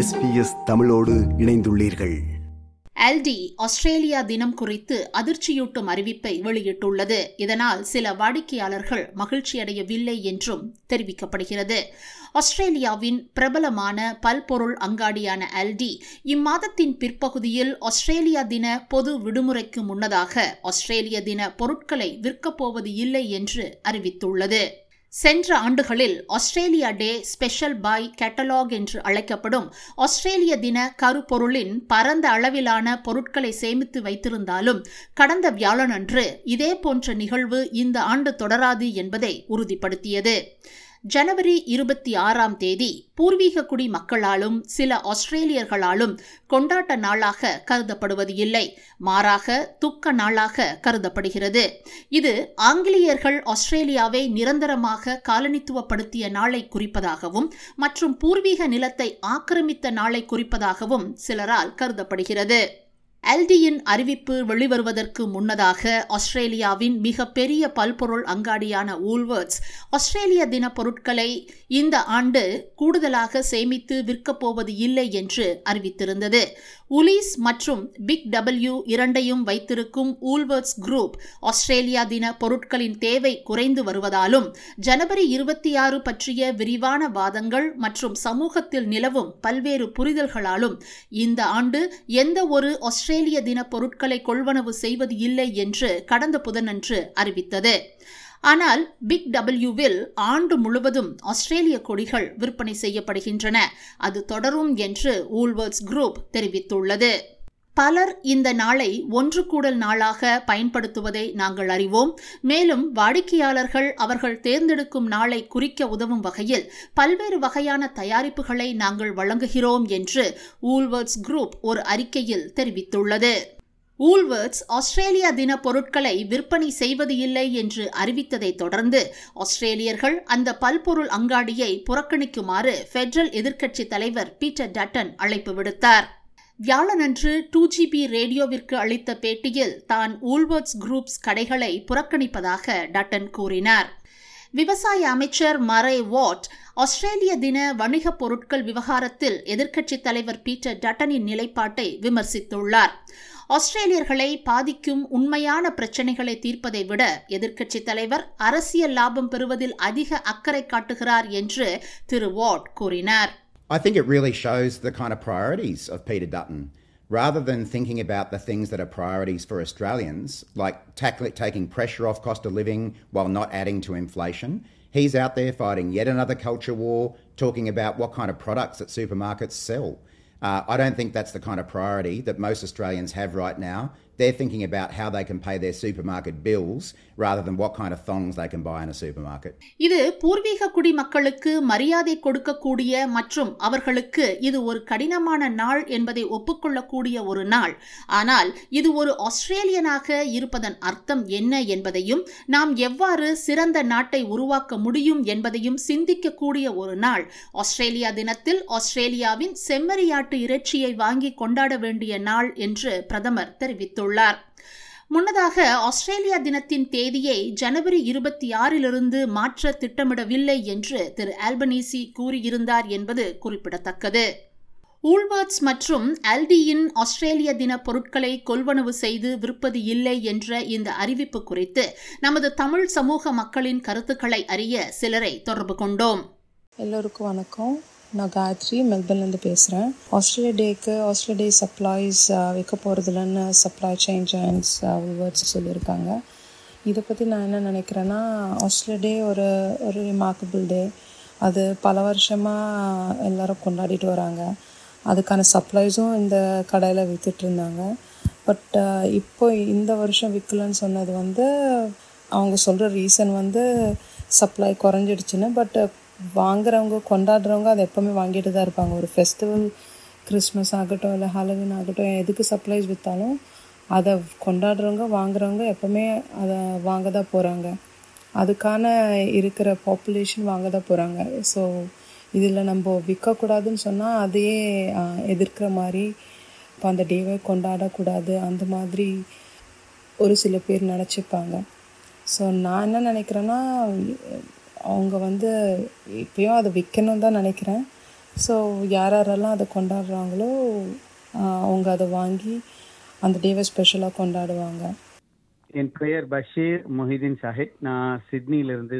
SBS தமிழோடு இணைந்துள்ளீர்கள். LT Australia தினம் குறித்து அதிர்ச்சியூட்டும் அறிவிப்பை வெளியிட்டுள்ளது. இதனால் சில வாடிக்கையாளர்கள் மகிழ்ச்சியடையவில்லை என்றும் தெரிவிக்கப்படுகிறது. ஆஸ்திரேலியாவின் பிரபலமான பல்பொருள் அங்காடியான அல்டி இம்மாதத்தின் பிற்பகுதியில் ஆஸ்திரேலியா தின பொது விடுமுறைக்கு முன்னதாக ஆஸ்திரேலிய தின பொருட்களை விற்கப்போவது இல்லை என்று அறிவித்துள்ளது. சென்ற ஆண்டுகளில் Australia Day special buy catalogue என்று அழைக்கப்படும் ஆஸ்திரேலிய தின கருப்பொருளின் பரந்த அளவிலான பொருட்களை சேமித்து வைத்திருந்தாலும் கடந்த வியாழனன்று இதே போன்ற நிகழ்வு இந்த ஆண்டு தொடராது என்பதை உறுதிப்படுத்தியது. ஜனவரி இருபத்தி ஆறாம் தேதி பூர்வீக குடி மக்களாலும் சில ஆஸ்திரேலியர்களாலும் கொண்டாட்ட நாளாக கருதப்படுவது இல்லை. மாறாக துக்க நாளாக கருதப்படுகிறது. இது ஆங்கிலேயர்கள் ஆஸ்திரேலியாவை நிரந்தரமாக காலனித்துவப்படுத்திய நாளை குறிப்பதாகவும் மற்றும் பூர்வீக நிலத்தை ஆக்கிரமித்த நாளை குறிப்பதாகவும் சிலரால் கருதப்படுகிறது. எல்டியின் அறிவிப்பு வெளிவருவதற்கு முன்னதாக ஆஸ்திரேலியாவின் மிகப்பெரிய பல்பொருள் அங்காடியான ஊல்வர்ட்ஸ் ஆஸ்திரேலிய தின பொருட்களை இந்த ஆண்டு கூடுதலாக சேமித்து விற்கப் போவது இல்லை என்று அறிவித்திருந்தது. உலீஸ் மற்றும் பிக் டபிள்யூ இரண்டையும் வைத்திருக்கும் ஊல்வர்ட்ஸ் குரூப் ஆஸ்திரேலியா தின பொருட்களின் தேவை குறைந்து வருவதாலும் ஜனவரி இருபத்தி ஆறு பற்றிய விரிவான வாதங்கள் மற்றும் சமூகத்தில் நிலவும் பல்வேறு புரிதல்களாலும் இந்த ஆண்டு எந்த ஒரு ஆஸ்திரேலிய ஆஸ்திரேலிய தின பொருட்களை கொள்வனவு செய்வது இல்லை என்று கடந்த புதனன்று அறிவித்தது. ஆனால் பிக் டபிள்யூவில் ஆண்டு முழுவதும் ஆஸ்திரேலிய கொடிகள் விற்பனை செய்யப்படுகின்றன. அது தொடரும் என்று ஊல்வர்ட்ஸ் குரூப் தெரிவித்துள்ளது. பலர் இந்த நாளை ஒன்று கூடல் நாளாக பயன்படுத்துவதை நாங்கள் அறிவோம். மேலும் வாடிக்கையாளர்கள் அவர்கள் தேர்ந்தெடுக்கும் நாளை குறிக்க உதவும் வகையில் பல்வேறு வகையான தயாரிப்புகளை நாங்கள் வழங்குகிறோம் என்று ஊல்வர்ட்ஸ் குரூப் ஒரு அறிக்கையில் தெரிவித்துள்ளது. ஊல்வர்ட்ஸ் ஆஸ்திரேலியா தின பொருட்களை விற்பனை செய்வது இல்லை என்று அறிவித்ததை தொடர்ந்து ஆஸ்திரேலியர்கள் அந்த பல்பொருள் அங்காடியை புறக்கணிக்குமாறு ஃபெடரல் எதிர்க்கட்சி தலைவர் பீட்டர் டட்டன் அழைப்பு விடுத்தார். வியாழனன்று டூ ஜிபி ரேடியோவிற்கு அளித்த பேட்டியில் தான் ஊல்வர்ட்ஸ் குரூப்ஸ் கடைகளை புறக்கணிப்பதாக டட்டன் கூறினார். விவசாய அமைச்சர் மரே வாட் ஆஸ்திரேலிய தின வணிகப் பொருட்கள் விவகாரத்தில் எதிர்க்கட்சித் தலைவர் பீட்டர் டட்டனின் நிலைப்பாட்டை விமர்சித்துள்ளார். ஆஸ்திரேலியர்களை பாதிக்கும் உண்மையான பிரச்சினைகளை தீர்ப்பதை விட எதிர்க்கட்சித் தலைவர் அரசியல் லாபம் பெறுவதில் அதிக அக்கறை காட்டுகிறார் என்று திரு வாட் கூறினார். I think it really shows the kind of priorities of Peter Dutton. Rather than thinking about the things that are priorities for Australians, like taking pressure off cost of living while not adding to inflation, he's out there fighting yet another culture war, talking about what kind of products that supermarkets sell. Uh, I don't think that's the kind of priority that most Australians have right now. They're thinking about how they can pay their supermarket bills rather than what kind of thongs they can buy in a supermarket. இது பூர்வீக குடிமக்களுக்கு மரியாதை கொடுக்கக்கூடிய மற்றும் அவர்களுக்கு இது ஒரு கடினமான நாள் என்பதை ஒப்புக்கொள்ளக்கூடிய ஒரு நாள். ஆனால் இது ஒரு ஆஸ்திரேலியனாக இருப்பதன் அர்த்தம் என்ன என்பதையும் நாம் எவ்வாறு சிறந்த நாட்டை உருவாக்க முடியும் என்பதையும் சிந்திக்கக்கூடிய ஒரு நாள். ஆஸ்திரேலியா தினத்தில் ஆஸ்திரேலியாவின் செம்மறியாட்டு இறைச்சியை வாங்கி கொண்டாட வேண்டிய நாள் என்று பிரதமர் தெரிவித்துள்ளார். தெரிவித்துள்ளார் முன்னதாக ஆஸ்திரேலியா தினத்தின் தேதியை ஜனவரி இருபத்தி ஆறிலிருந்து மாற்ற திட்டமிடவில்லை என்று திரு ஆல்பனீசி கூறியிருந்தார் என்பது குறிப்பிடத்தக்கது. ஊல்வர்ட்ஸ் மற்றும் அல்டியின் ஆஸ்திரேலிய தின பொருட்களை கொள்வனவு செய்து விற்பது இல்லை என்ற இந்த அறிவிப்பு குறித்து நமது தமிழ் சமூக மக்களின் கருத்துக்களை அறிய சிலரை தொடர்பு கொண்டோம். எல்லோருக்கும் வணக்கம். நான் காயத்ரி மெல்பர்ன்லேருந்து பேசுகிறேன் ஆஸ்திரேலியா டேக்கு ஆஸ்திரேலியா டே சப்ளைஸ் வைக்க போகிறதுலன்னு சப்ளை செயின் ஜாயின்ஸ் வேர்ட்ஸ் சொல்லியிருக்காங்க. இதை பற்றி நான் என்ன நினைக்கிறேன்னா ஆஸ்திரேலியா டே ஒரு ஒரு ரிமார்க்கபிள் டே அது பல வருஷமாக எல்லோரும் கொண்டாடிட்டு வராங்க. அதுக்கான சப்ளைஸும் இந்த கடையில் விற்றுட்டு இருந்தாங்க. பட் இப்போ இந்த வருஷம் விற்கலன்னு சொன்னது வந்து அவங்க சொல்கிற ரீசன் வந்து சப்ளை குறைஞ்சிடுச்சுன்னு பட் வாங்குறவங்க கொண்டாடுறவங்க அதை எப்போவுமே வாங்கிட்டு தான் இருப்பாங்க. ஒரு ஃபெஸ்டிவல் கிறிஸ்மஸ் ஆகட்டும் இல்லை ஹாலோவின் ஆகட்டும் எதுக்கு சப்ளைஸ் விற்றாலும் அதை கொண்டாடுறவங்க வாங்குறவங்க எப்போவுமே அதை வாங்க தான் போகிறாங்க அதுக்கான இருக்கிற பாப்புலேஷன் வாங்க தான் போகிறாங்க ஸோ இதில் நம்ம விற்கக்கூடாதுன்னு சொன்னால் அதையே எதிர்க்கிற மாதிரி இப்போ அந்த டேவை கொண்டாடக்கூடாது. அந்த மாதிரி ஒரு சில பேர் நினச்சிப்பாங்க. ஸோ நான் என்ன நினைக்கிறேன்னா அவங்க வந்து இப்பயும் அதை விற்கணும் தான் நினைக்கிறேன். ஸோ யார் யாரெல்லாம் அதை கொண்டாடுறாங்களோ அவங்க அதை வாங்கி அந்த டேவை ஸ்பெஷலாக கொண்டாடுவாங்க. என் பெயர் பஷீர் மொஹிதீன் சாஹிப் நான் சிட்னியிலிருந்து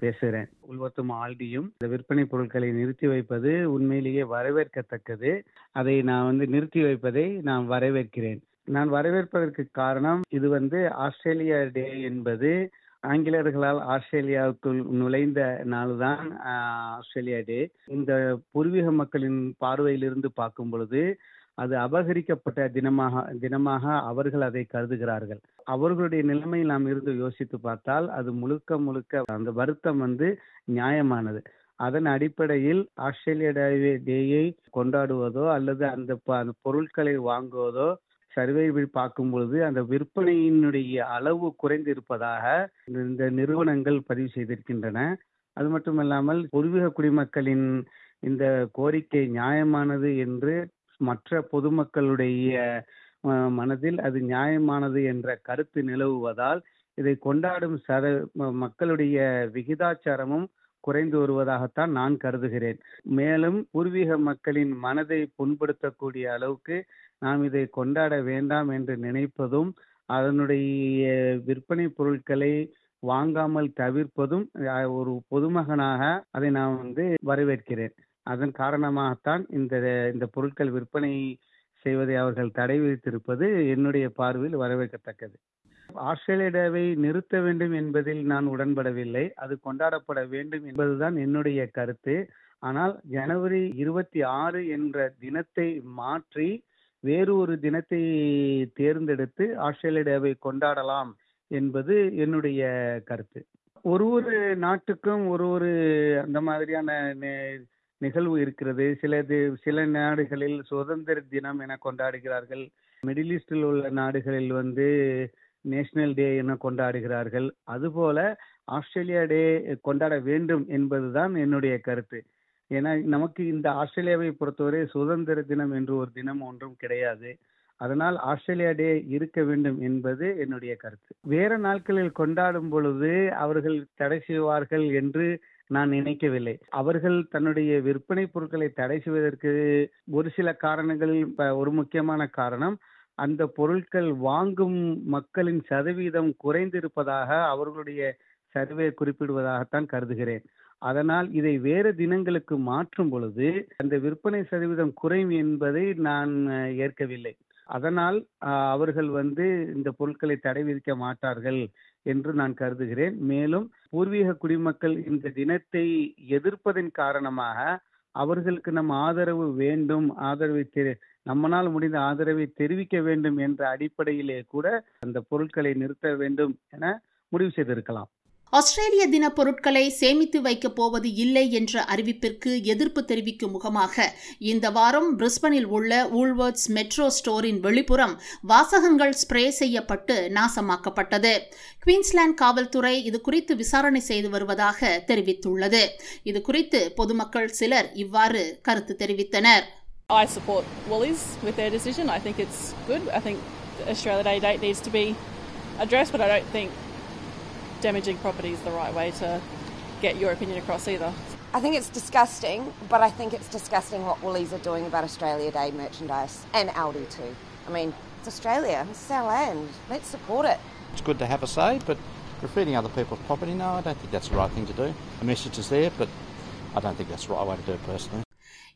பேசுகிறேன் உள்வத்தும் ஆல்டியும். இந்த விற்பனை பொருட்களை நிறுத்தி வைப்பது உண்மையிலேயே வரவேற்கத்தக்கது. அதை நான் வந்து நிறுத்தி வைப்பதை நான் வரவேற்கிறேன். நான் வரவேற்பதற்கு காரணம் இது வந்து ஆஸ்திரேலியா டே என்பது ஆங்கிலேயர்களால் ஆஸ்திரேலியாவுக்குள் நுழைந்த நாள் தான் ஆஸ்திரேலியா டே. இந்த பூர்வீக மக்களின் பார்வையிலிருந்து பார்க்கும் பொழுது அது அபகரிக்கப்பட்ட தினமாக தினமாக அவர்கள் அதை கருதுகிறார்கள். அவர்களுடைய நிலைமையில் நாம் இருந்து யோசித்து பார்த்தால் அது முழுக்க முழுக்க அந்த வருத்தம் வந்து நியாயமானது. அதன் அடிப்படையில் ஆஸ்திரேலிய டேயை கொண்டாடுவதோ அல்லது அந்த ப- அந்த பொருட்களை வாங்குவதோ சர்வேவில் பார்க்கும் பொழுது அந்த விற்பனையினுடைய அளவு குறைந்திருப்பதாக இந்த- இந்த நிறுவனங்கள் பதிவு செய்திருக்கின்றன. அது மட்டுமல்லாமல் பூர்வீக குடிமக்களின் இந்த கோரிக்கை நியாயமானது என்று மற்ற பொதுமக்களுடைய மனதில் அது நியாயமானது என்ற கருத்து நிலவுவதால் இதை கொண்டாடும் சர மக்களுடைய விகிதாச்சாரமும் குறைந்து வருவதாகத்தான் நான் கருதுகிறேன். மேலும் பூர்வீக மக்களின் மனதை புண்படுத்தக்கூடிய அளவுக்கு நாம் இதை கொண்டாட வேண்டாம் என்று நினைப்பதும் அதனுடைய விற்பனை பொருட்களை வாங்காமல் தவிர்ப்பதும் ஒரு பொதுமகனாக அதை நான் வந்து வரவேற்கிறேன். அதன் காரணமாகத்தான் இந்த இந்த பொருட்கள் விற்பனை செய்வதை அவர்கள் தடை விதித்திருப்பது என்னுடைய பார்வையில் வரவேற்கத்தக்கது. ஆஸ்திரேலியாவை நிறுத்த வேண்டும் என்பதில் நான் உடன்படவில்லை. அது கொண்டாடப்பட வேண்டும் என்பதுதான் என்னுடைய கருத்து. ஆனால் ஜனவரி இருபத்தி ஆறு என்ற தினத்தை மாற்றி வேறு ஒரு தினத்தை தேர்ந்தெடுத்து ஆஸ்திரேலியாவை கொண்டாடலாம் என்பது என்னுடைய கருத்து. ஒரு ஒரு நாட்டுக்கும் ஒரு ஒரு அந்த மாதிரியான நிகழ்வு இருக்கிறது. சிலது சில நாடுகளில் சுதந்திர தினம் என கொண்டாடுகிறார்கள். மிடில் ஈஸ்டில் உள்ள நாடுகளில் வந்து நேஷனல் டே என கொண்டாடுகிறார்கள். அதுபோல ஆஸ்திரேலியா டே கொண்டாட வேண்டும் என்பதுதான் என்னுடைய கருத்து. ஏன்னா நமக்கு இந்த ஆஸ்திரேலியாவை பொறுத்தவரை சுதந்திர தினம் என்று ஒரு தினம் ஒன்றும் கிடையாது. அதனால் ஆஸ்திரேலியா டே இருக்க வேண்டும் என்பது என்னுடைய கருத்து. வேற நாட்களில் கொண்டாடும் பொழுது அவர்கள் தடை செய்வார்கள் என்று நான் நினைக்கவில்லை. அவர்கள் தன்னுடைய விற்பனை பொருட்களை தடை செய்வதற்கு ஒரு சில காரணங்கள் ஒரு முக்கியமான காரணம் அந்த பொருட்கள் வாங்கும் மக்களின் சதவீதம் குறைந்திருப்பதாக அவர்களுடைய சர்வே குறிப்பிடுவதாகத்தான் கருதுகிறேன். அதனால் இதை வேறு தினங்களுக்கு மாற்றும் பொழுது அந்த விற்பனை சதவீதம் குறையும் என்பதை நான் ஏற்கவில்லை. அதனால் அவர்கள் வந்து இந்த பொருட்களை தடை விதிக்க மாட்டார்கள். என்று நான் கருதுகிறேன். மேலும் பூர்வீக குடிமக்கள் இந்த தினத்தை எதிர்ப்பதன் காரணமாக அவர்களுக்கு நம் ஆதரவு வேண்டும் ஆதரவை தெரி நம்மால் முடிந்த ஆதரவை தெரிவிக்க வேண்டும் என்ற அடிப்படையிலே கூட அந்த பொருட்களை நிறுத்த வேண்டும் என முடிவு செய்திருக்கலாம். ஆஸ்திரேலிய தின பொருட்களை சேமித்து வைக்கப் போவது இல்லை என்ற அறிவிப்பிற்கு எதிர்ப்பு தெரிவிக்கும் முகமாக இந்த வாரம் பிரிஸ்பனில் உள்ள ஊல்வர்ட்ஸ் மெட்ரோ ஸ்டோரின் வெளிப்புறம் வாசகங்கள் ஸ்ப்ரே செய்யப்பட்டு நாசமாக்கப்பட்டது குயின்ஸ்லாந்து காவல்துறை இது குறித்து விசாரணை செய்து வருவதாக தெரிவித்துள்ளது இது குறித்து பொதுமக்கள் சிலர் இவ்வாறு கருத்து தெரிவித்தனர் I support Woolies with their decision. I think it's good. I think Australia Day date needs to be addressed, but I don't think damaging property is the right way to get your opinion across either. I think it's disgusting, but I think it's disgusting what Woolies are doing about Australia Day merchandise and Aldi too. I mean, it's Australia, it's our land. Let's support it. It's good to have a say, but graffitiing other people's property, no, I don't think that's the right thing to do. The message is there, but I don't think that's the right way to do it personally.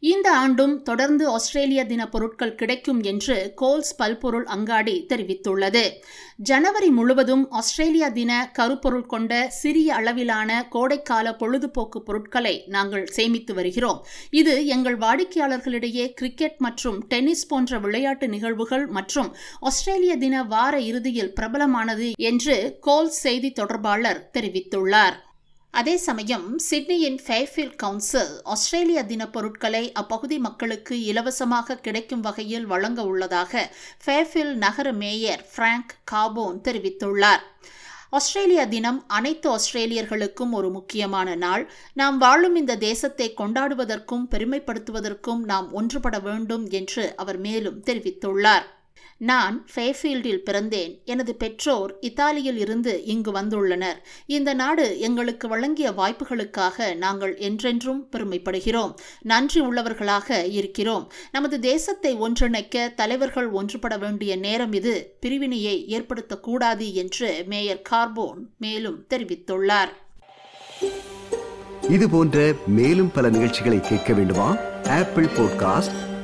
இந்த ஆண்டும் தொடர்ந்து ஆஸ்திரேலிய தின பொருட்கள் கிடைக்கும் என்று goals பல்பொருள் அங்காடி தெரிவித்துள்ளது. ஜனவரி முழுவதும் ஆஸ்திரேலியா தின கருப்பொருள் கொண்ட சிறிய அளவிலான கோடைக்கால பொழுதுபோக்கு பொருட்களை நாங்கள் சேமித்து வருகிறோம். இது எங்கள் வாடிக்கையாளர்களிடையே கிரிக்கெட் மற்றும் டென்னிஸ் போன்ற விளையாட்டு நிகழ்வுகள் மற்றும் ஆஸ்திரேலிய தின வார இறுதியில் பிரபலமானது என்று கோல்ஸ் செய்தி தொடர்பாளர் தெரிவித்துள்ளார். அதே சமயம் சிட்னியின் ஃபேர்ஃபீல்ட் கவுன்சில் ஆஸ்திரேலிய தின பொருட்களை அப்பகுதி மக்களுக்கு இலவசமாக கிடைக்கும் வகையில் வழங்க உள்ளதாக ஃபேர்ஃபீல்ட் நகர மேயர் பிராங்க் காபோன் தெரிவித்துள்ளார். ஆஸ்திரேலியா தினம் அனைத்து ஆஸ்திரேலியர்களுக்கும் ஒரு முக்கியமான நாள். நாம் வாழும் இந்த தேசத்தை கொண்டாடுவதற்கும் பெருமைப்படுத்துவதற்கும் நாம் ஒன்றுபட வேண்டும் என்று அவர் மேலும் தெரிவித்துள்ளார். நான் ஃபேஃபீல்டில் பிறந்தேன். எனது பெற்றோர் இத்தாலியில் இருந்து இங்கு வந்துள்ளனர். இந்த நாடு எங்களுக்கு வழங்கிய வாய்ப்புகளுக்காக நாங்கள் என்றென்றும் பெருமைப்படுகிறோம். நன்றி உள்ளவர்களாக இருக்கிறோம். நமது தேசத்தை ஒன்றிணைக்க தலைவர்கள் ஒன்றுபட வேண்டிய நேரம் இது. பிரிவினையை ஏற்படுத்தக்கூடாது என்று மேயர் கார்போன் மேலும் தெரிவித்துள்ளார். இது போன்ற மேலும் பல நிகழ்ச்சிகளை கேட்க வேண்டுமா? Apple podcast